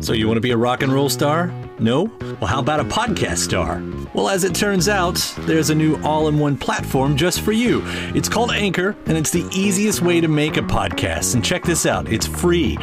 So, you want to be a rock and roll star? No? Well, how about a podcast star? Well, as it turns out, there's a new all in one platform just for you. It's called Anchor, and it's the easiest way to make a podcast. And check this out it's free.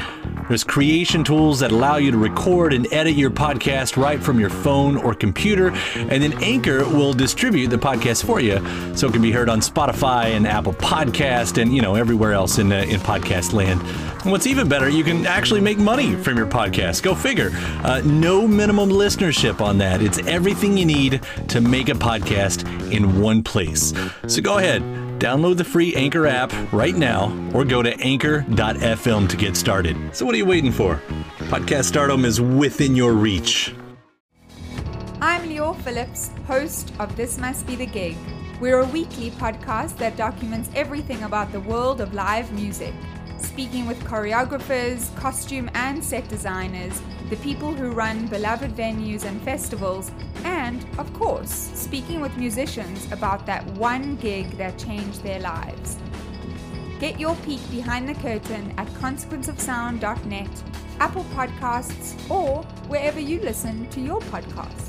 There's creation tools that allow you to record and edit your podcast right from your phone or computer, and then Anchor will distribute the podcast for you so it can be heard on Spotify and Apple Podcast and, you know, everywhere else in, uh, in podcast land. And what's even better, you can actually make money from your podcast. Go figure. Uh, no minimum listenership on that. It's everything you need to make a podcast in one place. So go ahead. Download the free Anchor app right now or go to anchor.fm to get started. So, what are you waiting for? Podcast stardom is within your reach. I'm Lior Phillips, host of This Must Be the Gig. We're a weekly podcast that documents everything about the world of live music, speaking with choreographers, costume and set designers, the people who run beloved venues and festivals, and, of course, speaking with musicians about that one gig that changed their lives. Get your peek behind the curtain at consequenceofsound.net, Apple Podcasts, or wherever you listen to your podcasts.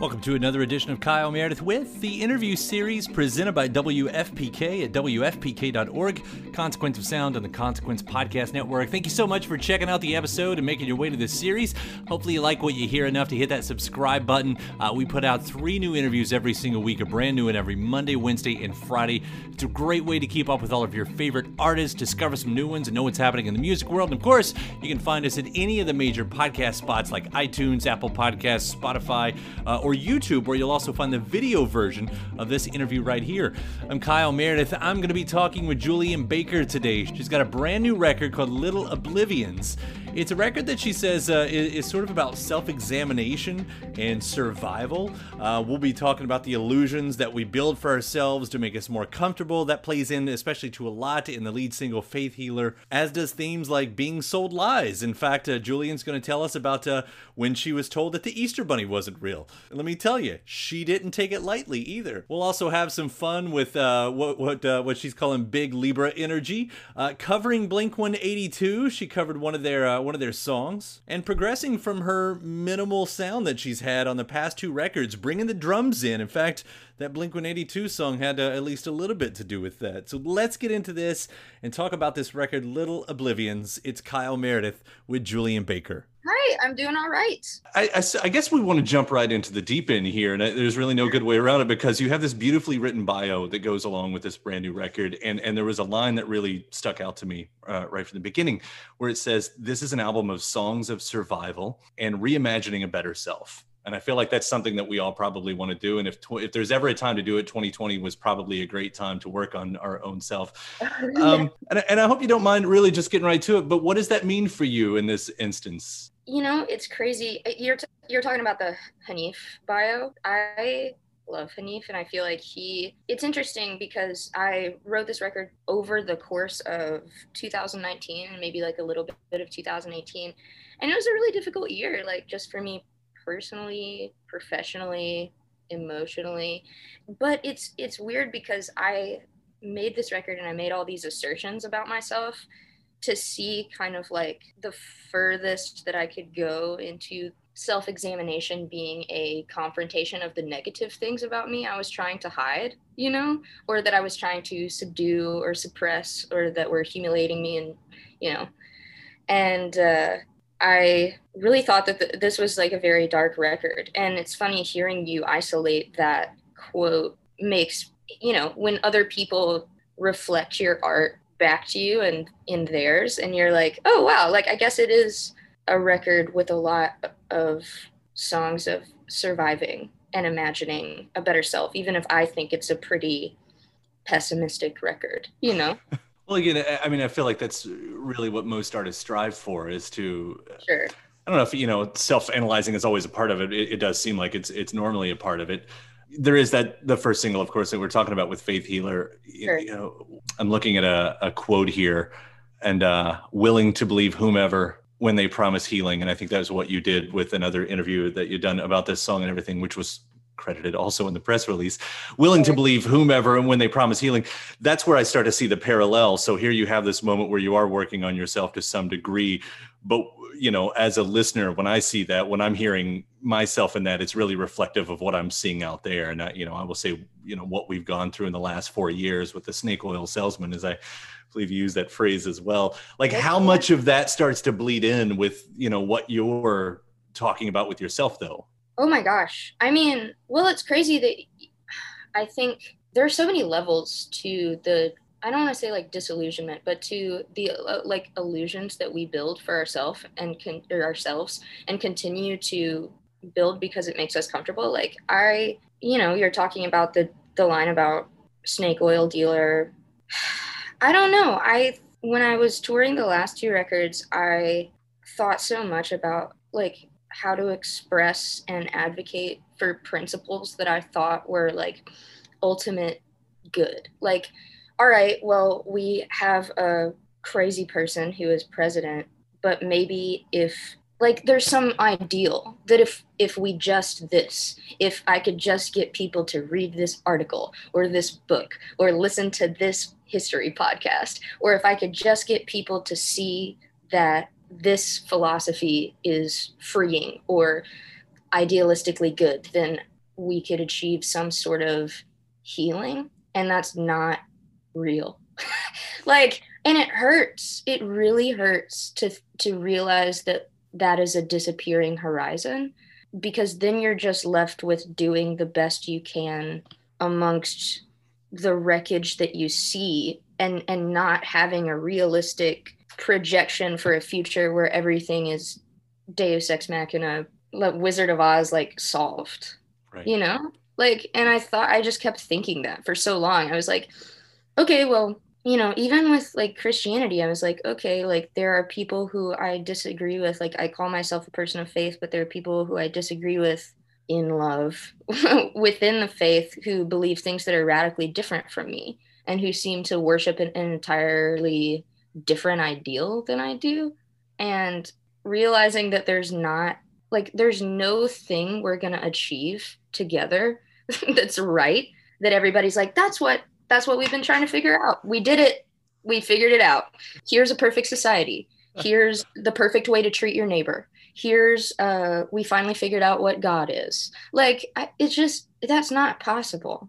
Welcome to another edition of Kyle Meredith with the interview series presented by WFPK at WFPK.org, Consequence of Sound on the Consequence Podcast Network. Thank you so much for checking out the episode and making your way to this series. Hopefully, you like what you hear enough to hit that subscribe button. Uh, we put out three new interviews every single week, a brand new one every Monday, Wednesday, and Friday. It's a great way to keep up with all of your favorite artists, discover some new ones, and know what's happening in the music world. And of course, you can find us at any of the major podcast spots like iTunes, Apple Podcasts, Spotify, uh, or YouTube, where you'll also find the video version of this interview right here. I'm Kyle Meredith. I'm going to be talking with Julien Baker today. She's got a brand new record called Little Oblivions. It's a record that she says uh, is, is, sort of about self examination and survival. Uh, we'll be talking about the illusions that we build for ourselves to make us more comfortable. That plays in especially to a lot in the lead single Faith Healer, as does themes like being sold lies. In fact, uh, Julien's going to tell us about uh, when she was told that the Easter Bunny wasn't real. let me tell you, she didn't take it lightly either. We'll also have some fun with uh, what what uh, what she's calling Big Libra energy, covering Blink 182. She covered one of their one of their songs, and progressing from her minimal sound that she's had on the past two records, bringing the drums in. In fact, that Blink 182 song had uh, at least a little bit to do with that. So let's get into this and talk about this record, Little Oblivions. It's Kyle Meredith with Julien Baker. Hi, I'm doing all right. I, I, I, guess we want to jump right into the deep end here, and there's really no good way around it because you have this beautifully written bio that goes along with this brand new record, and and there was a line that really stuck out to me uh, right from the beginning, where it says, "This is an album of songs of survival and reimagining a better self." And I feel like that's something that we all probably want to do. And if tw- if there's ever a time to do it, 2020 was probably a great time to work on our own self. Um, and, and I hope you don't mind really just getting right to it. But what does that mean for you in this instance? You know, it's crazy. Uh, you're t- you're talking about the Hanif bio. I love Hanif, and I feel like he. It's interesting because I wrote this record over the course of 2019 and maybe like a little bit of 2018, and it was a really difficult year, like just for me personally, professionally, emotionally. But it's it's weird because I made this record and I made all these assertions about myself to see kind of like the furthest that I could go into self examination being a confrontation of the negative things about me I was trying to hide, you know, or that I was trying to subdue or suppress or that were humiliating me and, you know, and uh, I really thought that th- this was like a very dark record. And it's funny hearing you isolate that quote makes you know when other people reflect your art back to you and in theirs, and you're like, oh wow, like I guess it is a record with a lot of songs of surviving and imagining a better self, even if I think it's a pretty pessimistic record, you know? well, again, I mean, I feel like that's really what most artists strive for is to. Sure. I don't know if you know self-analyzing is always a part of it. it. It does seem like it's it's normally a part of it. There is that the first single, of course, that we're talking about with Faith Healer. Sure. You know, I'm looking at a, a quote here, and uh, willing to believe whomever when they promise healing. And I think that was what you did with another interview that you'd done about this song and everything, which was credited also in the press release, willing to believe whomever and when they promise healing. That's where I start to see the parallel. So here you have this moment where you are working on yourself to some degree. But you know, as a listener, when I see that, when I'm hearing myself in that, it's really reflective of what I'm seeing out there. And I, you know, I will say, you know, what we've gone through in the last four years with the snake oil salesman, as I believe you use that phrase as well. Like how much of that starts to bleed in with, you know, what you're talking about with yourself though? Oh my gosh. I mean, well, it's crazy that I think there are so many levels to the I don't want to say like disillusionment, but to the uh, like illusions that we build for ourselves and or ourselves and continue to build because it makes us comfortable. Like I, you know, you're talking about the the line about snake oil dealer. I don't know. I when I was touring the last two records, I thought so much about like how to express and advocate for principles that I thought were like ultimate good. Like, all right, well, we have a crazy person who is president, but maybe if like there's some ideal that if if we just this if i could just get people to read this article or this book or listen to this history podcast or if i could just get people to see that this philosophy is freeing or idealistically good, then we could achieve some sort of healing. And that's not real. like, and it hurts. It really hurts to to realize that that is a disappearing horizon because then you're just left with doing the best you can amongst the wreckage that you see and and not having a realistic projection for a future where everything is Deus Ex Machina, like Wizard of Oz, like solved. Right. You know, like, and I thought I just kept thinking that for so long. I was like, okay, well, you know, even with like Christianity, I was like, okay, like there are people who I disagree with. Like I call myself a person of faith, but there are people who I disagree with in love within the faith who believe things that are radically different from me and who seem to worship an, an entirely different ideal than I do. And realizing that there's not like there's no thing we're going to achieve together that's right that everybody's like that's what that's what we've been trying to figure out. We did it. We figured it out. Here's a perfect society. Here's the perfect way to treat your neighbor. Here's uh we finally figured out what god is. Like it's just that's not possible.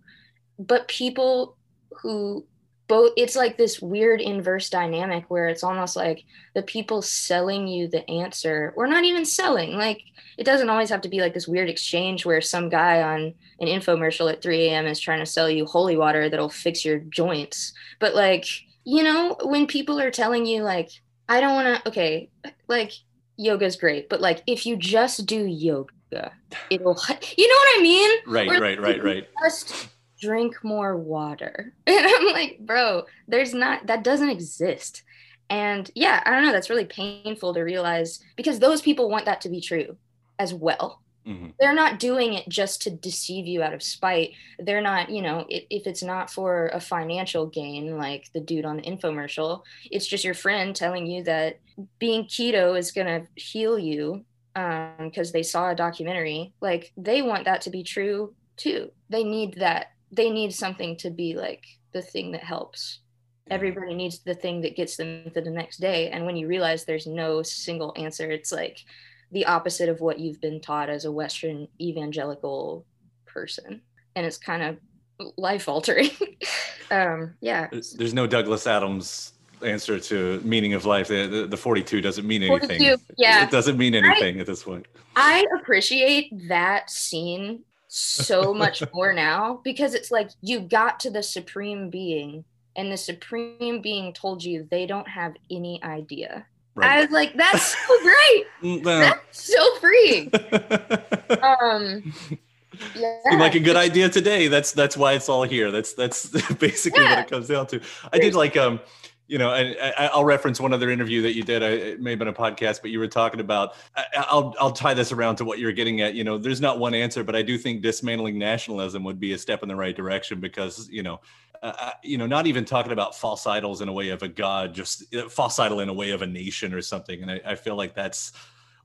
But people who both it's like this weird inverse dynamic where it's almost like the people selling you the answer or not even selling like it doesn't always have to be like this weird exchange where some guy on an infomercial at 3 a.m is trying to sell you holy water that'll fix your joints. But like you know when people are telling you like i don't want to okay like yoga's great but like if you just do yoga it'll you know what i mean? Right right right right. just drink more water. And I'm like, bro, there's not, that doesn't exist. And yeah, I don't know, that's really painful to realize because those people want that to be true as well. Mm-hmm. They're not doing it just to deceive you out of spite. They're not, you know, if, if it's not for a financial gain, like the dude on the infomercial, it's just your friend telling you that being keto is going to heal you because um, they saw a documentary. Like they want that to be true too. They need that they need something to be like the thing that helps everybody needs the thing that gets them to the next day and when you realize there's no single answer it's like the opposite of what you've been taught as a western evangelical person and it's kind of life altering um yeah there's no douglas adams answer to meaning of life. The, the, the 42 doesn't mean 42, anything. yeah. It doesn't mean anything at this point. I appreciate that scene so much more now because it's like you got to the supreme being and the supreme being told you they don't have any idea. I was like, that's so great. Mm, well, That's so freeing. Um, yeah. seemed like a good idea today. That's that's why it's all here. That's that's basically what it comes down to. I did like um, you know, and I, I'll reference one other interview that you did. I, it may have been a podcast, but you were talking about. I, I'll I'll tie this around to what you're getting at. You know, there's not one answer, but I do think dismantling nationalism would be a step in the right direction because you know. Uh, uh, you know, not even talking about false idols in a way of a god, just uh, false idol in a way of a nation or something. And I, I feel like that's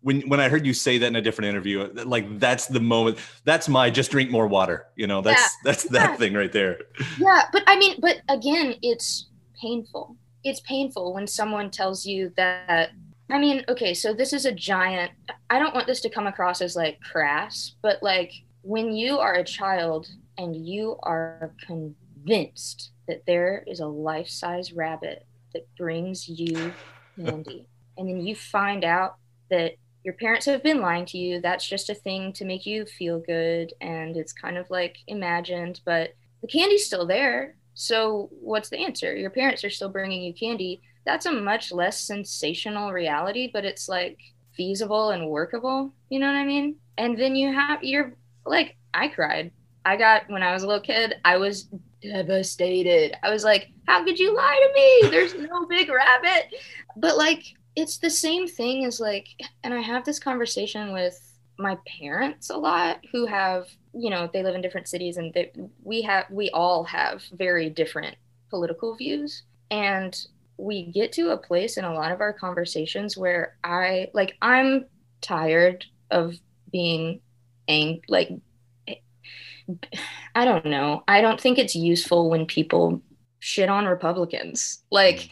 when when I heard you say that in a different interview, uh, like that's the moment. That's my just drink more water. You know, that's Yeah. that's that Yeah. thing right there. Yeah, but I mean, but again, it's painful. It's painful when someone tells you that. I mean, okay, so this is a giant. I don't want this to come across as like crass, but like when you are a child and you are convinced that there is a life size rabbit that brings you candy, and then you find out that your parents have been lying to you, that's just a thing to make you feel good, and it's kind of like imagined, but the candy's still there. So what's the answer? Your parents are still bringing you candy. That's a much less sensational reality, but it's like feasible and workable. You know what I mean? And then you have you're like I cried. I got when I was a little kid, I was devastated. I was like, how could you lie to me? There's no big rabbit. But like it's the same thing as like and I have this conversation with my parents a lot who have you know they live in different cities and they, we have we all have very different political views. And we get to a place in a lot of our conversations where i like i'm tired of being ang- like i don't know. I don't think it's useful when people shit on republicans. Like hmm.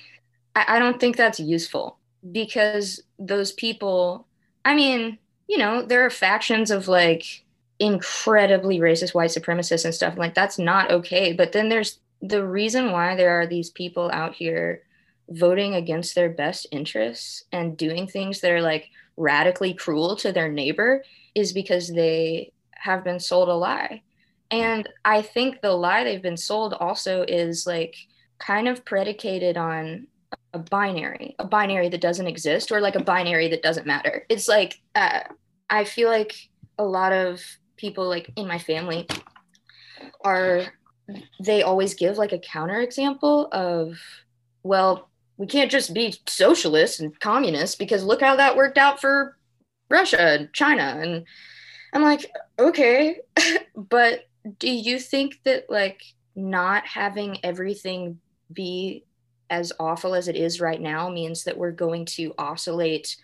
I, I don't think that's useful because those people i mean you know there are factions of like incredibly racist white supremacists and stuff like that's not okay. But then there's the reason why there are these people out here voting against their best interests and doing things that are like radically cruel to their neighbor is because they have been sold a lie. And i think the lie they've been sold also is like kind of predicated on a binary a binary that doesn't exist or like a binary that doesn't matter. It's like uh, i feel like a lot of people like in my family are they always give like a counter example of well we can't just be socialists and communists because look how that worked out for russia and china. And i'm like okay but do you think that like not having everything be as awful as it is right now means that we're going to oscillate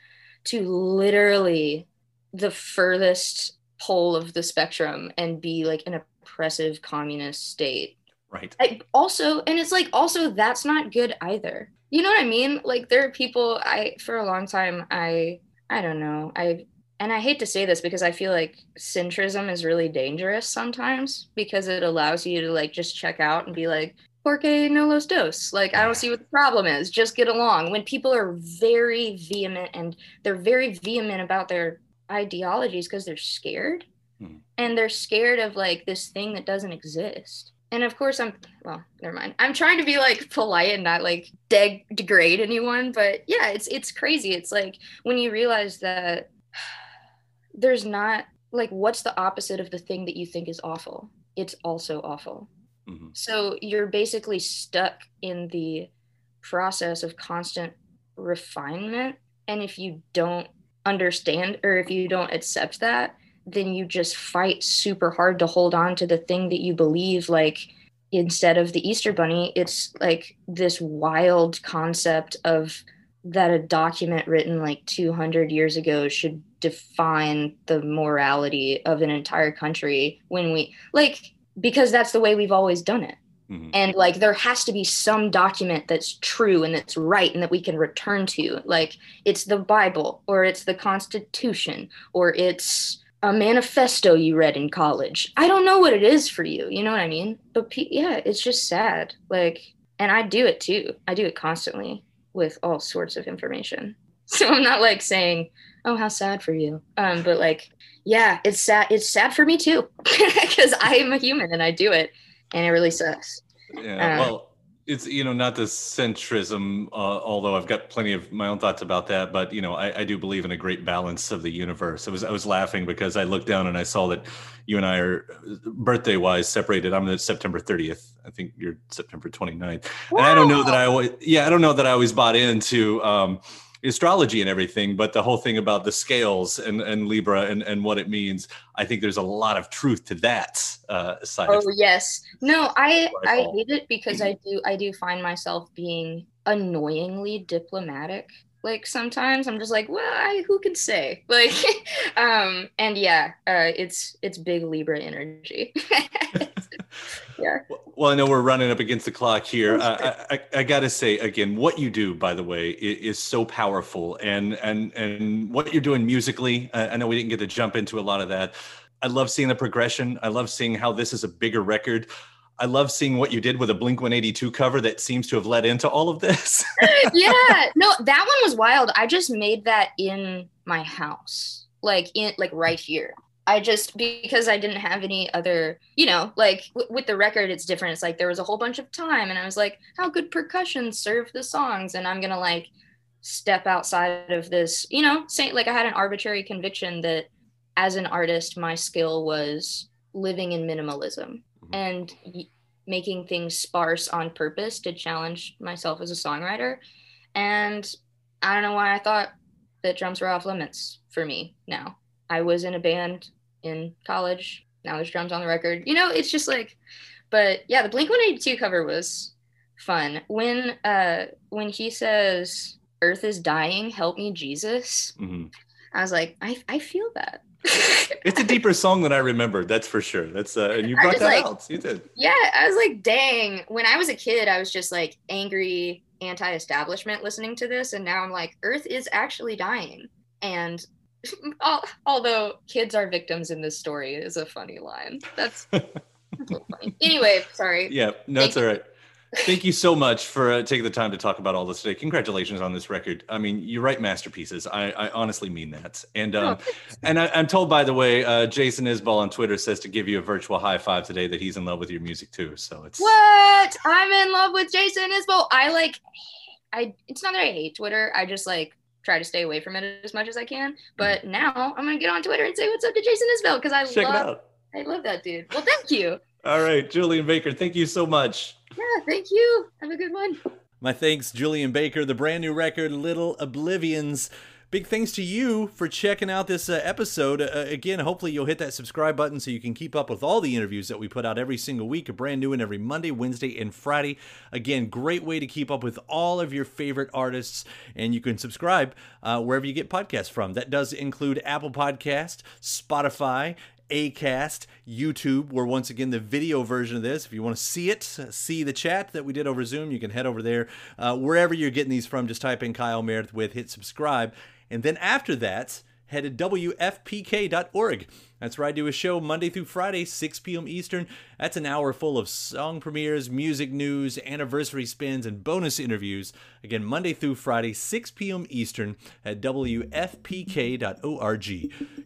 to literally the furthest pole of the spectrum and be like an oppressive communist state. Right. I also, and it's like also that's not good either. You know what I mean? Like there are people I for a long time I I don't know. I and I hate to say this because I feel like centrism is really dangerous sometimes because it allows you to like just check out and be like, porque no los dos. Like, I don't see what the problem is. Just get along. When people are very vehement and they're very vehement about their ideologies because they're scared Hmm. and they're scared of like this thing that doesn't exist. And of course, I'm well, never mind. I'm trying to be like polite and not like de- degrade anyone, but yeah, it's it's crazy. It's like when you realize that there's not like what's the opposite of the thing that you think is awful? It's also awful. Mhm. So you're basically stuck in the process of constant refinement. And if you don't understand or if you don't accept that, then you just fight super hard to hold on to the thing that you believe. Like instead of the Easter Bunny, it's like this wild concept of that a document written like 200 years ago should define the morality of an entire country when we like because that's the way we've always done it Mhm. and like there has to be some document that's true and that's right and that we can return to. Like it's the bible or it's the constitution or it's a manifesto you read in college. I don't know what it is for you you know what i mean? But pe- yeah it's just sad. Like and i do it too. I do it constantly with all sorts of information. So I'm not like saying, "Oh, how sad for you," um, but like, yeah, it's sad. It's sad for me too. Because I am a human and I do it, and it really sucks. Yeah. Um, well, it's you know not the centrism uh, although i've got plenty of my own thoughts about that but you know I, I, do believe in a great balance of the universe i was i was laughing because i looked down and i saw that you and i are birthday wise separated i'm the september 30th i think you're september 29th and i don't know that i always yeah i don't know that i always bought into um, astrology and everything, but the whole thing about the scales and, and Libra and, and what it means, I think there's a lot of truth to that uh, side. Oh yes, no, I I hate it because I do I do find myself being annoyingly diplomatic. Like sometimes I'm just like, well, I, who can say? Like, um, and yeah, uh, it's it's big Libra energy. yeah. Well, I know we're running up against the clock here. I, I, I got to say again, what you do, by the way, is, is, so powerful, and and and what you're doing musically. I, I know we didn't get to jump into a lot of that. I love seeing the progression. I love seeing how this is a bigger record. I love seeing what you did with a Blink 182 cover that seems to have led into all of this. yeah, no, that one was wild. I just made that in my house, like in like right here. I just because I didn't have any other, you know, like w- with the record, it's different. It's like there was a whole bunch of time, and I was like, how could percussion serve the songs? And I'm gonna like step outside of this, you know, say like I had an arbitrary conviction that as an artist, my skill was living in minimalism mm-hmm. and y- making things sparse on purpose to challenge myself as a songwriter. And I don't know why I thought that drums were off limits for me now. I was in a band in college. Now there's drums on the record. You know, it's just like, but yeah, the Blink 182 cover was fun. When uh when he says Earth is dying, help me, Jesus. Mm-hmm. I was like, I I feel that. it's a deeper song than I remembered. That's for sure. That's uh, and you brought that like, out. You did. Yeah, I was like, dang. When I was a kid, I was just like angry, anti-establishment listening to this, and now I'm like, Earth is actually dying, and although kids are victims in this story is a funny line. That's, funny. Anyway, sorry. Yeah, no, it's all right. Thank you so much for uh, taking the time to talk about all this today. Congratulations on this record. I mean, you write masterpieces. I, I honestly mean that. And um, oh, and I, am told, by the way, uh, Jason Isbell on Twitter says to give you a virtual high five today that he's in love with your music too. So it's what I'm in love with Jason Isbell. I like. I it's not that I hate Twitter. I just like try to stay away from it as much as I can. But mm. now I'm gonna get on Twitter and say what's up to Jason Isbell because I Check love I love that dude. Well, thank you. All right, Julien Baker, thank you so much. Yeah, thank you. Have a good one. My thanks, Julien Baker. The brand new record, Little Oblivions. Big thanks to you for checking out this uh, episode. Uh, again, hopefully you'll hit that subscribe button so you can keep up with all the interviews that we put out every single week, a brand new one every Monday, Wednesday, and Friday. Again, great way to keep up with all of your favorite artists, and you can subscribe uh, wherever you get podcasts from. That does include Apple Podcast, Spotify, Acast, YouTube, where once again the video version of this, if you want to see it, see the chat that we did over Zoom, you can head over there. Uh, wherever you're getting these from, just type in Kyle Meredith with, hit subscribe. And then after that, head to WFPK.org. That's where I do a show Monday through Friday, 6 p.m. Eastern. That's an hour full of song premieres, music news, anniversary spins, and bonus interviews. Again, Monday through Friday, 6 p.m. Eastern at WFPK.org.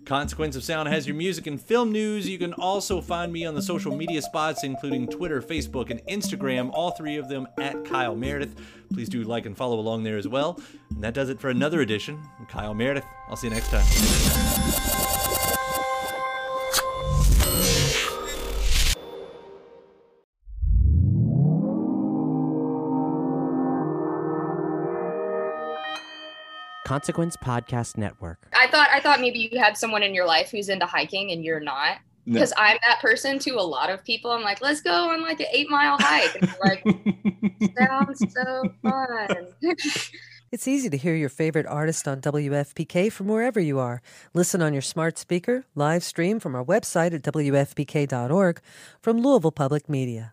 Consequence of Sound has your music and film news. You can also find me on the social media spots, including Twitter, Facebook, and Instagram, all three of them at Kyle Meredith. Please do like and follow along there as well. And that does it for another edition. I'm Kyle Meredith. I'll see you next time. Consequence Podcast Network. I thought I thought maybe you had someone in your life who's into hiking and you're not. Because no. I'm that person to a lot of people. I'm like, let's go on like an eight mile hike. And like, sounds so fun. it's easy to hear your favorite artist on WFPK from wherever you are. Listen on your smart speaker, live stream from our website at WFPK.org from Louisville Public Media.